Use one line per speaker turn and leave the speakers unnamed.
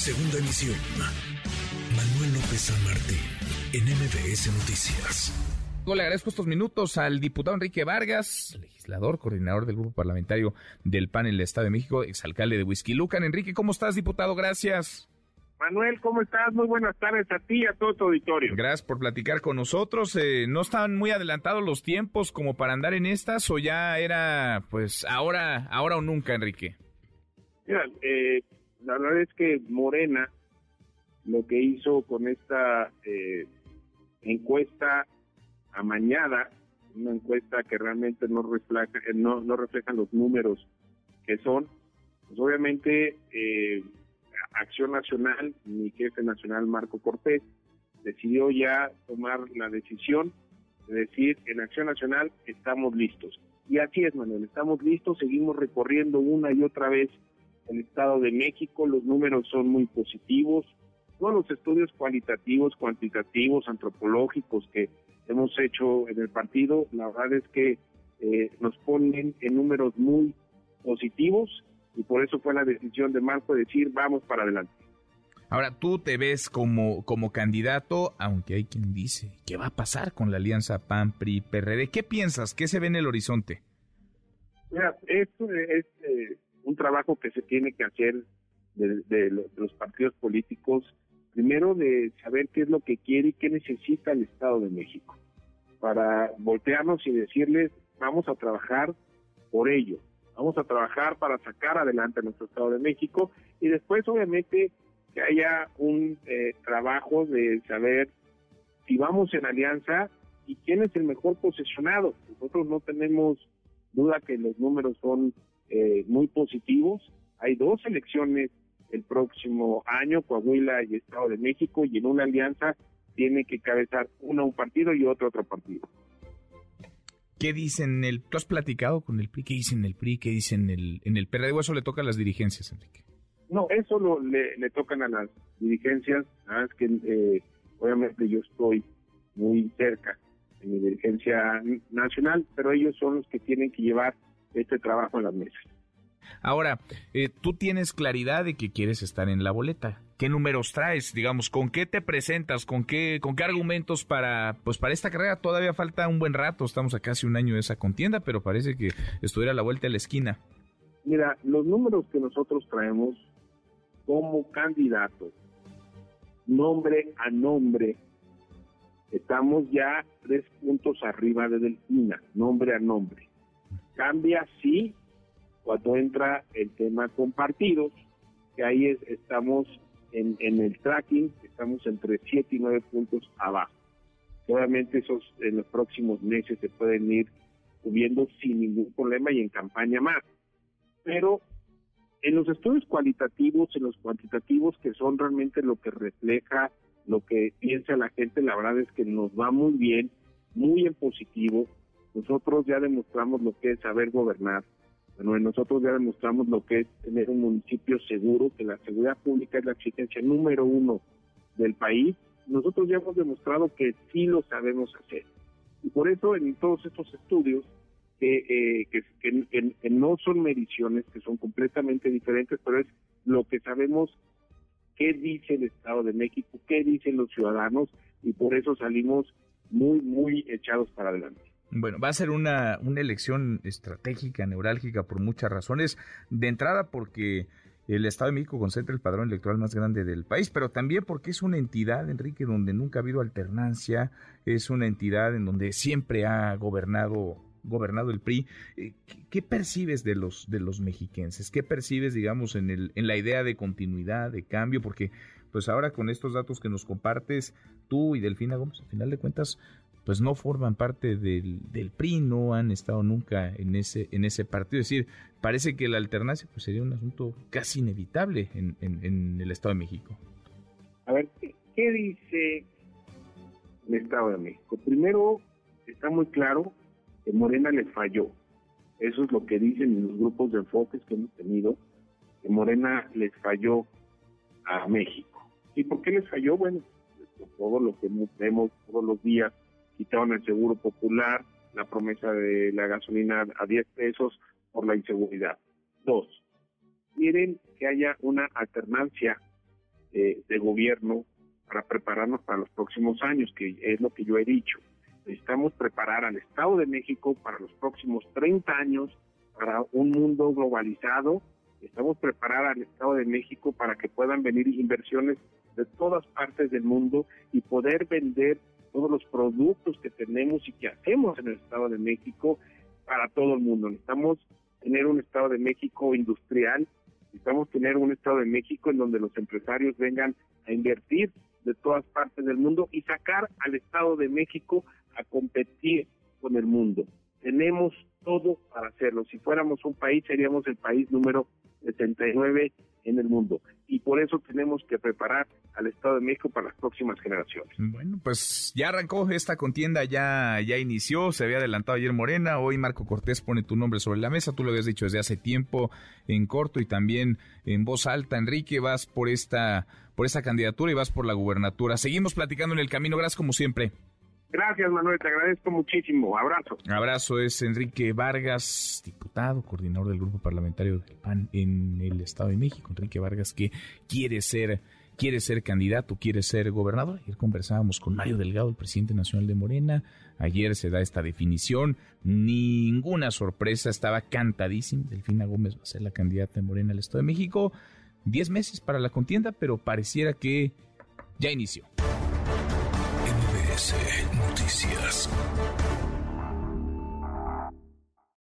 Segunda emisión. Manuel López San Martín, en MBS Noticias.
Le agradezco estos minutos al diputado Enrique Vargas, legislador, coordinador del grupo parlamentario del PAN en el Estado de México, exalcalde de Whisky Lucan. Enrique, ¿cómo estás, diputado? Gracias.
Manuel, ¿cómo estás? Muy buenas tardes a ti y a todo tu auditorio.
Gracias por platicar con nosotros. Eh, ¿No están muy adelantados los tiempos como para andar en estas o ya era, pues, ahora, ahora o nunca, Enrique?
Mira, eh, la verdad es que Morena lo que hizo con esta eh, encuesta amañada, una encuesta que realmente no refleja, no, no refleja los números que son, pues obviamente eh, Acción Nacional, mi jefe nacional Marco Cortés, decidió ya tomar la decisión de decir en Acción Nacional estamos listos. Y así es, Manuel, estamos listos, seguimos recorriendo una y otra vez el Estado de México, los números son muy positivos, todos los estudios cualitativos, cuantitativos, antropológicos que hemos hecho en el partido, la verdad es que eh, nos ponen en números muy positivos y por eso fue la decisión de Marco de decir vamos para adelante.
Ahora, tú te ves como, como candidato, aunque hay quien dice, ¿qué va a pasar con la alianza PAN-PRI-PRD? ¿Qué piensas? ¿Qué se ve en el horizonte?
Mira, esto es eh, un trabajo que se tiene que hacer de, los partidos políticos, primero de saber qué es lo que quiere y qué necesita el Estado de México, para voltearnos y decirles, vamos a trabajar por ello, vamos a trabajar para sacar adelante a nuestro Estado de México y después obviamente que haya un eh, trabajo de saber si vamos en alianza y quién es el mejor posicionado. Nosotros no tenemos duda que los números son eh, muy positivos. Hay dos elecciones el próximo año, Coahuila y Estado de México, y en una alianza tiene que cabezar uno un partido y otro otro partido.
¿Qué dicen el... ¿Tú has platicado con el PRI? ¿Qué dicen el PRI? ¿Qué dicen el, en el PRD? ¿O eso le toca a las dirigencias, Enrique?
No, eso lo, le, tocan a las dirigencias. es que eh, obviamente yo estoy muy cerca de mi dirigencia nacional, pero ellos son los que tienen que llevar este trabajo en las mesas.
Ahora, eh, tú tienes claridad de que quieres estar en la boleta. ¿Qué números traes? Digamos, ¿con qué te presentas? ¿Con qué, con qué argumentos para, pues para esta carrera? Todavía falta un buen rato. Estamos a casi un año de esa contienda, pero parece que estuviera a la vuelta de la esquina.
Mira, los números que nosotros traemos como candidatos, nombre a nombre, estamos ya tres puntos arriba de Delfina, nombre a nombre. Cambia sí cuando entra el tema compartidos, que ahí estamos en, el tracking, estamos entre 7 y 9 puntos abajo. Obviamente esos en los próximos meses se pueden ir subiendo sin ningún problema y en campaña más. Pero en los estudios cualitativos, en los cuantitativos, que son realmente lo que refleja lo que piensa la gente, la verdad es que nos va muy bien, muy en positivo. Nosotros ya demostramos lo que es saber gobernar. Bueno, nosotros ya demostramos lo que es tener un municipio seguro, que la seguridad pública es la exigencia número uno del país. Nosotros ya hemos demostrado que sí lo sabemos hacer. Y por eso en todos estos estudios, eh, que, que, no son mediciones, que son completamente diferentes, pero es lo que sabemos qué dice el Estado de México, qué dicen los ciudadanos, y por eso salimos muy, muy echados para adelante.
Bueno, va a ser una, una elección estratégica, neurálgica, por muchas razones. De entrada, porque el Estado de México concentra el padrón electoral más grande del país, pero también porque es una entidad, Enrique, donde nunca ha habido alternancia, es una entidad en donde siempre ha gobernado gobernado el PRI. Eh, ¿Qué, percibes de los de los mexiquenses? ¿Qué percibes, digamos, en el en la idea de continuidad, de cambio? Porque pues ahora con estos datos que nos compartes tú y Delfina Gómez, al final de cuentas, pues no forman parte del, del PRI, no han estado nunca en ese, en ese partido. Es decir, parece que la alternancia pues sería un asunto casi inevitable en, en, el Estado de México.
A ver, ¿qué dice el Estado de México? Primero, está muy claro que Morena le falló. Eso es lo que dicen en los grupos de enfoques que hemos tenido, que Morena les falló a México. ¿Y por qué les falló? Bueno, todo lo que vemos todos los días quitaron el seguro popular, la promesa de la gasolina a 10 pesos por la inseguridad. Dos, quieren que haya una alternancia eh, de gobierno para prepararnos para los próximos años, que es lo que yo he dicho. Necesitamos preparar al Estado de México para los próximos 30 años, para un mundo globalizado. Estamos preparar al Estado de México para que puedan venir inversiones de todas partes del mundo y poder vender todos los productos que tenemos y que hacemos en el Estado de México para todo el mundo. Necesitamos tener un Estado de México industrial, necesitamos tener un Estado de México en donde los empresarios vengan a invertir de todas partes del mundo y sacar al Estado de México a competir con el mundo. Tenemos todo para hacerlo. Si fuéramos un país, seríamos el país número 79 en el mundo. Y por eso tenemos que preparar al Estado de México para las próximas generaciones.
Bueno, pues ya arrancó esta contienda, ya, ya inició, se había adelantado ayer Morena, hoy Marco Cortés pone tu nombre sobre la mesa, tú lo habías dicho desde hace tiempo en corto y también en voz alta. Enrique, vas por esta, por esta candidatura y vas por la gubernatura. Seguimos platicando en el camino, gracias como siempre.
Gracias, Manuel, te agradezco muchísimo. Abrazo.
Abrazo es Enrique Vargas, diputado, coordinador del grupo parlamentario del PAN en el Estado de México. Enrique Vargas que quiere ser quiere ser candidato, quiere ser gobernador. Ayer conversábamos con Mario Delgado, el presidente nacional de Morena. Ayer se da esta definición. Ninguna sorpresa, estaba cantadísimo. Delfina Gómez va a ser la candidata de Morena al Estado de México. Diez meses para la contienda, pero pareciera que ya inició.
Noticias.